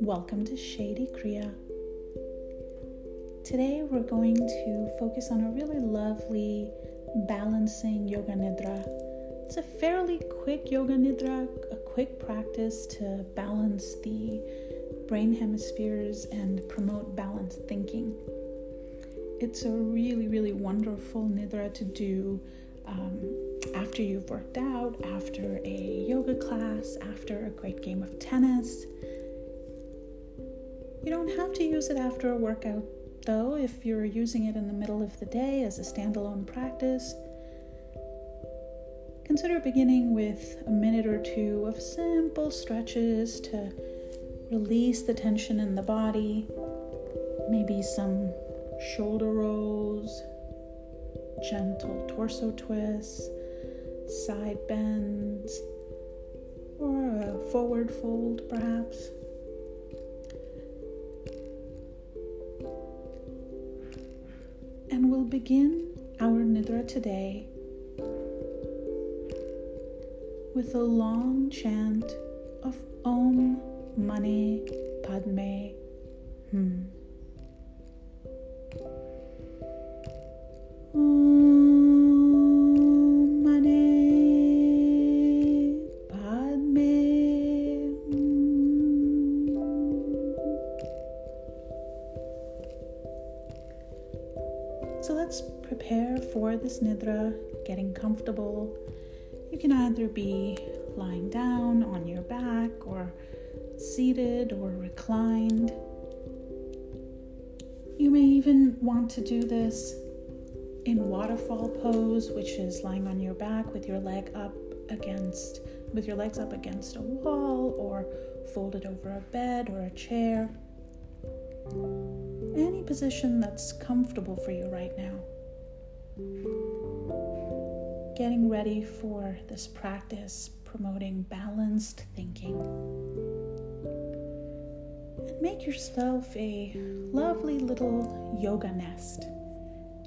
Welcome to Shady Kriya. Today we're going to focus on a really lovely balancing yoga nidra. It's a fairly quick yoga nidra, a quick practice to balance the brain hemispheres and promote balanced thinking. It's a really, really wonderful nidra to do um, after you've worked out, after a yoga class, after a great game of tennis. You don't have to use it after a workout, though, if you're using it in the middle of the day as a standalone practice. Consider beginning with a minute or two of simple stretches to release the tension in the body, maybe some shoulder rolls, gentle torso twists, side bends, or a forward fold perhaps. And we'll begin our Nidra today with a long chant of Om Mani Padme. Om getting comfortable. You can either be lying down on your back or seated or reclined. You may even want to do this in waterfall pose, which is lying on your back with your leg up against with your legs up against a wall or folded over a bed or a chair. Any position that's comfortable for you right now. Getting ready for this practice, promoting balanced thinking. And make yourself a lovely little yoga nest.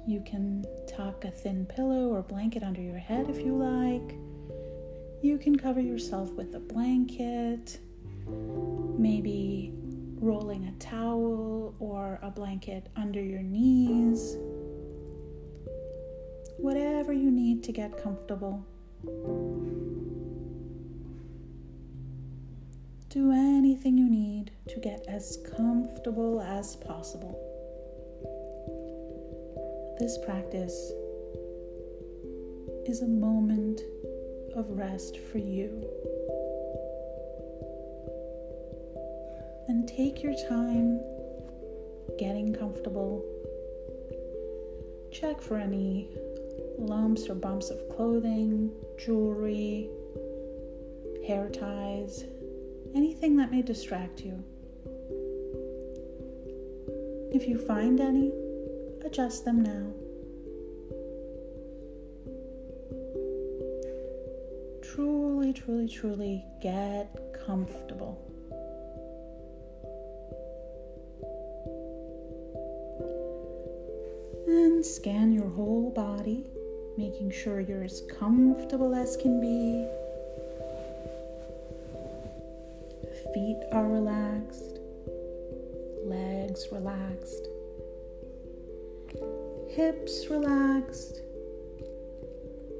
You can tuck a thin pillow or blanket under your head if you like. You can cover yourself with a blanket, maybe rolling a towel or a blanket under your knees. To get comfortable. Do anything you need to get as comfortable as possible. This practice is a moment of rest for you. And take your time getting comfortable. Check for any lumps or bumps of clothing, jewelry, hair ties, anything that may distract you. If you find any, adjust them now. Truly, truly, truly get comfortable. And scan your whole body, making sure you're as comfortable as can be. Feet are relaxed, legs relaxed, hips relaxed,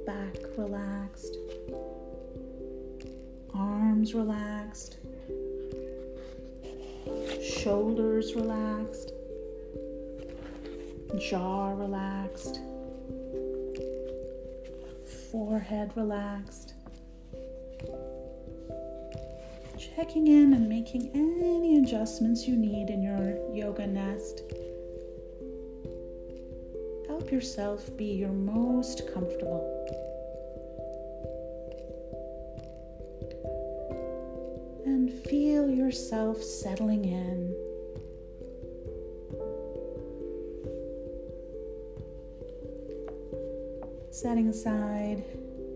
back relaxed, arms relaxed, shoulders relaxed, jaw relaxed, forehead relaxed. Checking in and making any adjustments you need in your yoga nest. Help yourself be your most comfortable. And feel yourself settling in. Setting aside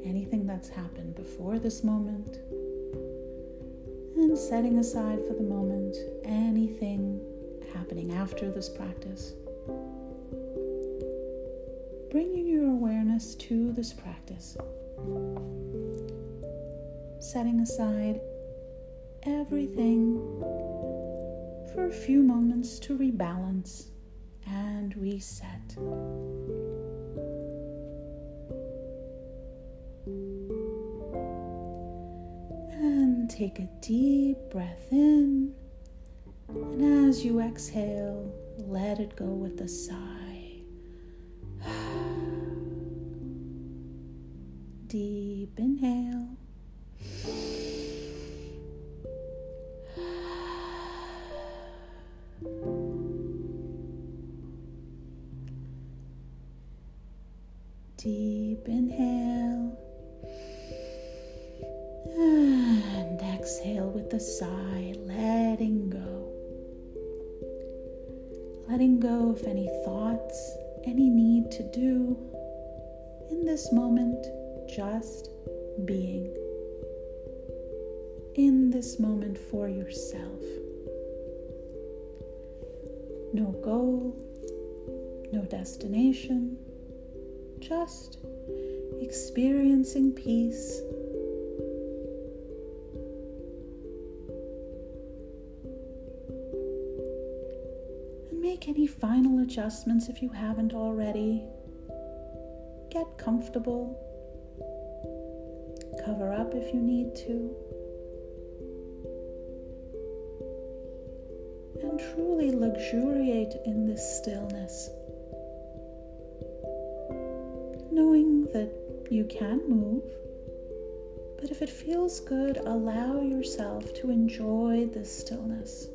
anything that's happened before this moment and setting aside for the moment anything happening after this practice. bringing your awareness to this practice, setting aside everything for a few moments to rebalance and reset. Take a deep breath in, and as you exhale, let it go with a sigh. deep inhale. This moment just being in this moment for yourself. No goal, no destination, just experiencing peace. And make any final adjustments if you haven't already. Get comfortable cover up if you need to. And truly luxuriate in this stillness. Knowing that you can move, but if it feels good, allow yourself to enjoy this stillness,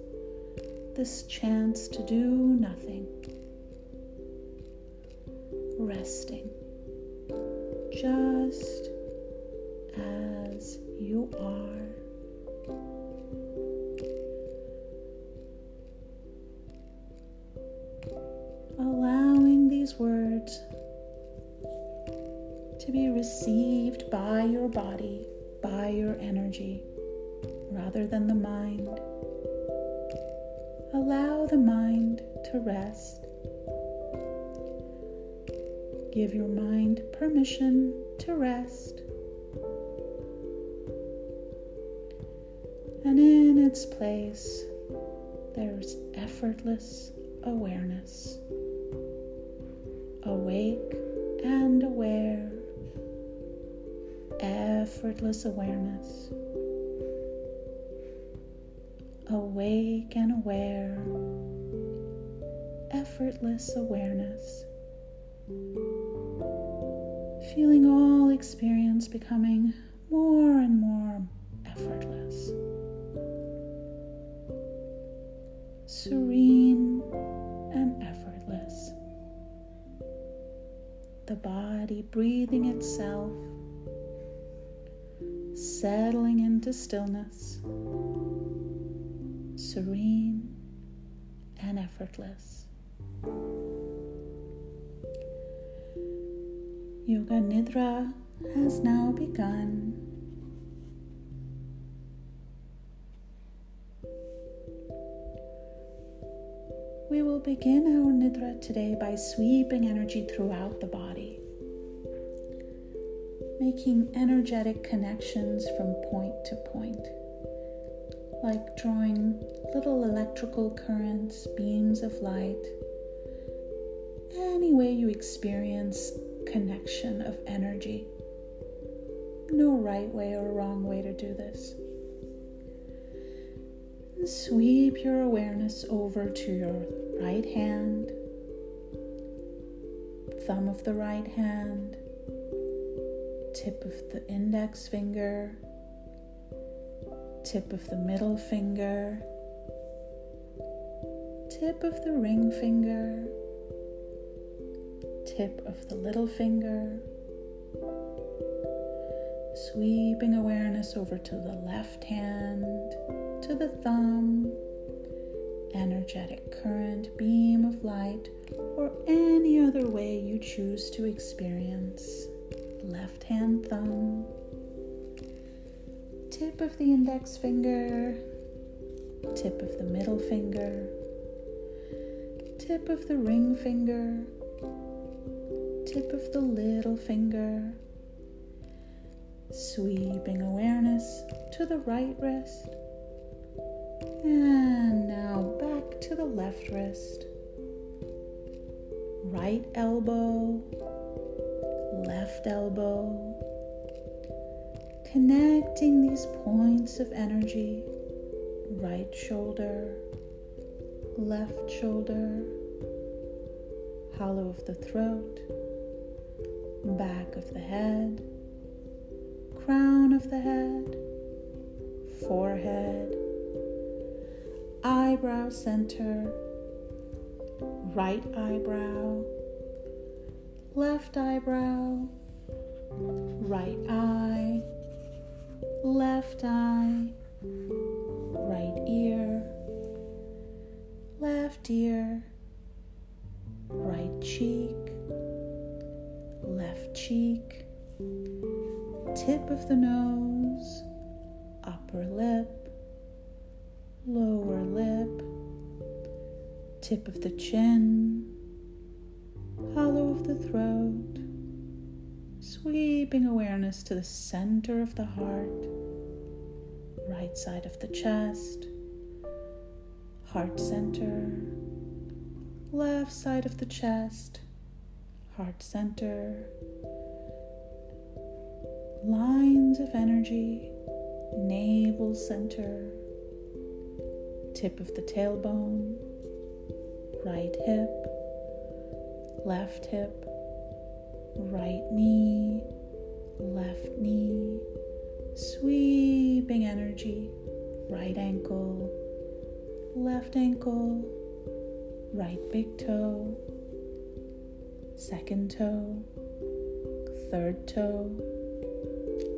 this chance to do nothing, resting, just as you are. Allowing these words to be received by your body, by your energy, rather than the mind. Allow the mind to rest. Give your mind permission to rest. And in its place, there's effortless awareness. Awake and aware. Effortless awareness. Awake and aware. Effortless awareness. Feeling all experience becoming more and more effortless. serene and effortless. The body breathing itself, settling into stillness, serene and effortless. Yoga Nidra has now begun. We will begin our Nidra today by sweeping energy throughout the body, making energetic connections from point to point, like drawing little electrical currents, beams of light. Any way you experience connection of energy. No right way or wrong way to do this sweep your awareness over to your right hand, thumb of the right hand, tip of the index finger, tip of the middle finger, tip of the ring finger, tip of the little finger. Sweeping awareness over to the left hand to the thumb, energetic current, beam of light, or any other way you choose to experience. Left hand thumb, tip of the index finger, tip of the middle finger, tip of the ring finger, tip of the little finger. Sweeping awareness to the right wrist. And now back to the left wrist. Right elbow, left elbow. Connecting these points of energy. Right shoulder, left shoulder, hollow of the throat, back of the head, crown of the head, forehead, eyebrow center, right eyebrow, left eyebrow, right eye, left eye, right ear, left ear, of the nose, upper lip, lower lip, tip of the chin, hollow of the throat, sweeping awareness to the center of the heart, right side of the chest, heart center, left side of the chest, heart center, lines of energy, navel center tip of the tailbone, right hip, left hip, right knee, left knee, sweeping energy, right ankle, left ankle, right big toe, second toe, third toe,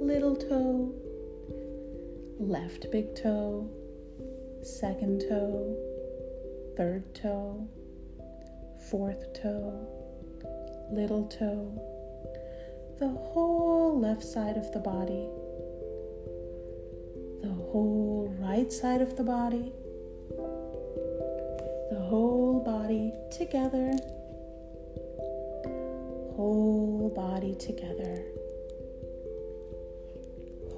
little toe, left big toe. Second toe, third toe, fourth toe, little toe, the whole left side of the body, the whole right side of the body, the whole body together, whole body together,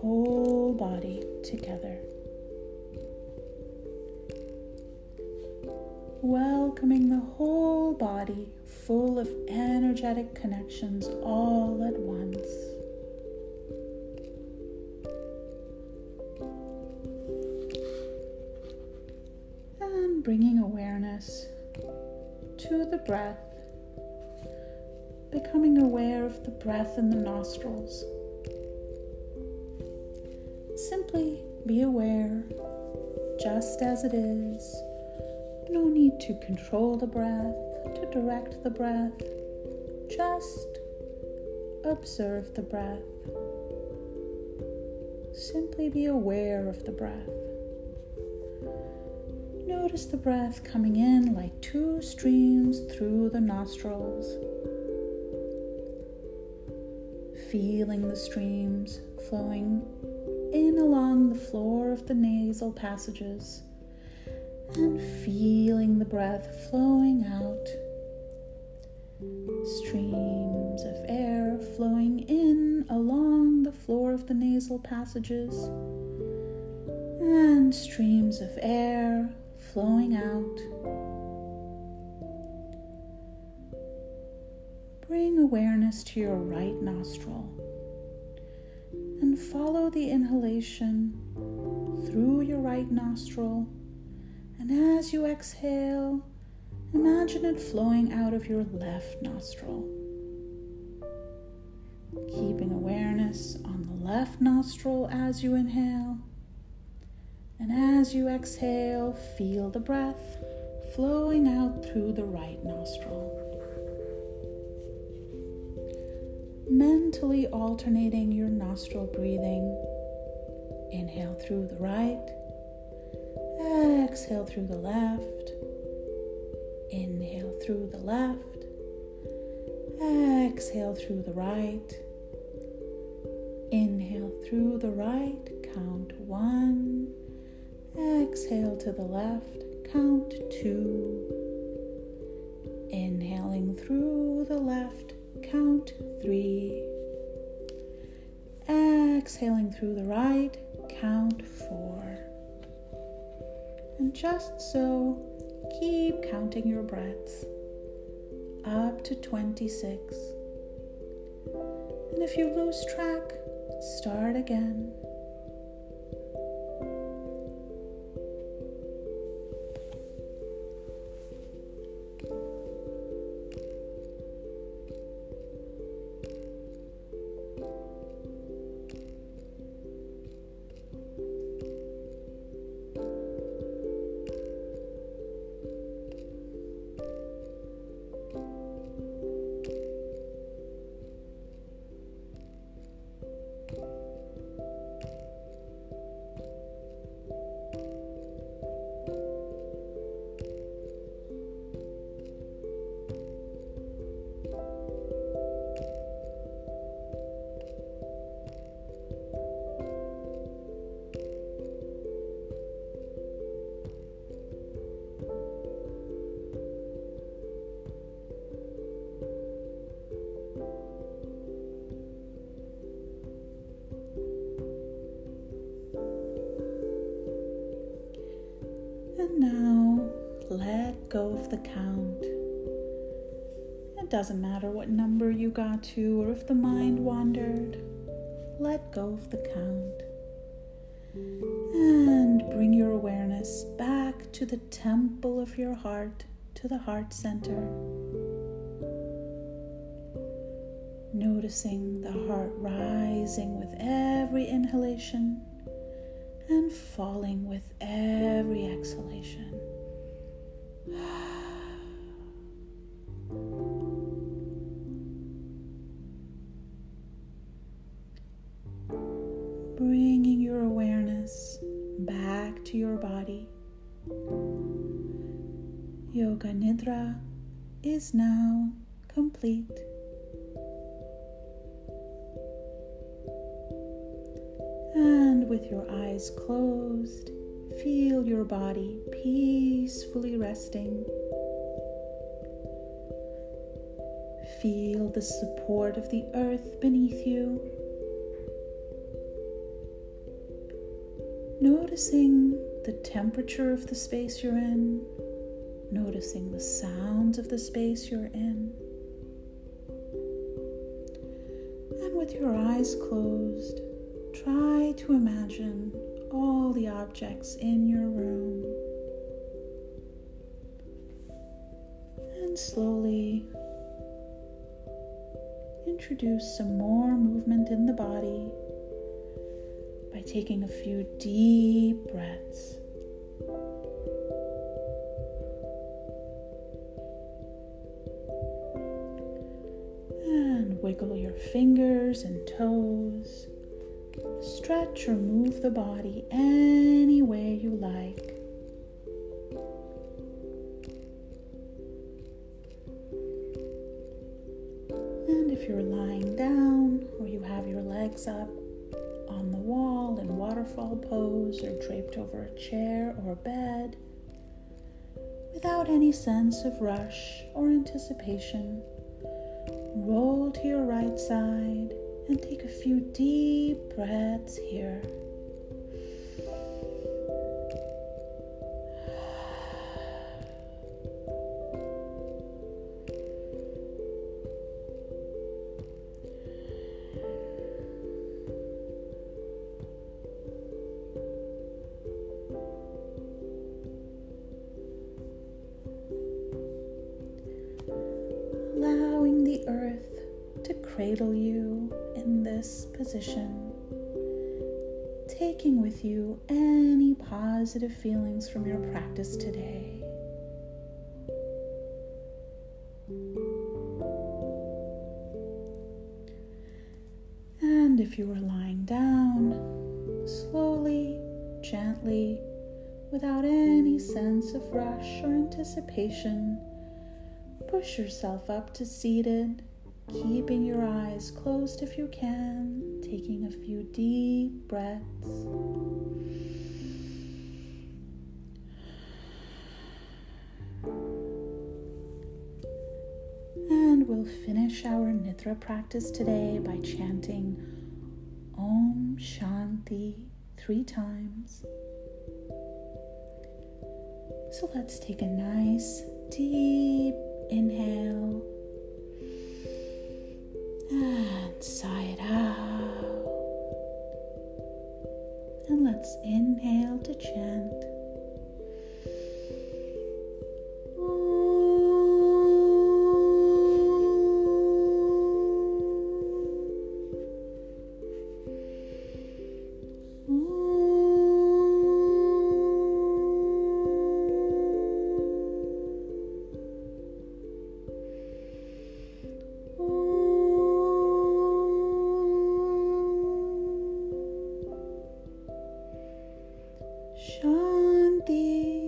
whole body together. welcoming the whole body full of energetic connections all at once. And bringing awareness to the breath, becoming aware of the breath in the nostrils. Be aware, just as it is no need to control the breath, to direct the breath. Just observe the breath. Simply be aware of the breath. Notice the breath coming in like two streams through the nostrils. Feeling the streams flowing in along the floor of the nasal passages and feeling the breath flowing out. Streams of air flowing in along the floor of the nasal passages, and streams of air flowing out. Bring awareness to your right nostril follow the inhalation through your right nostril and as you exhale, imagine it flowing out of your left nostril. Keeping awareness on the left nostril as you inhale. And as you exhale, feel the breath flowing out through the right nostril. Mentally alternating your nostril breathing. Inhale through the right Exhale through the left. Inhale through the left. Exhale through the right. Inhale through the right. Count one. Exhale to the left. Count two. Inhaling through the left. Count three. Exhaling through the right, count four. And just so, keep counting your breaths up to 26. And if you lose track, start again. Go of the count. It doesn't matter what number you got to or if the mind wandered. Let go of the count. And bring your awareness back to the temple of your heart, to the heart center. Noticing the heart rising with every inhalation and falling with every exhalation. Bringing your awareness back to your body. Yoga Nidra is now complete. And with your eyes closed, feel your body peacefully resting. Feel the support of the earth beneath you. Noticing the temperature of the space you're in, noticing the sounds of the space you're in. And with your eyes closed, Try to imagine all the objects in your room. And slowly introduce some more movement in the body by taking a few deep breaths. And wiggle your fingers and toes. Stretch or move the body any way you like. You're lying down or you have your legs up on the wall in waterfall pose or draped over a chair or a bed, without any sense of rush or anticipation, roll to your right side and take a few deep breaths here. Taking with you any positive feelings from your practice today. And if you are lying down, slowly, gently, without any sense of rush or anticipation, push yourself up to seated keeping your eyes closed if you can, taking a few deep breaths. And we'll finish our Nidra practice today by chanting Om Shanti three times. So let's take a nice deep inhale and sigh it out. And let's inhale to chant. Shanti,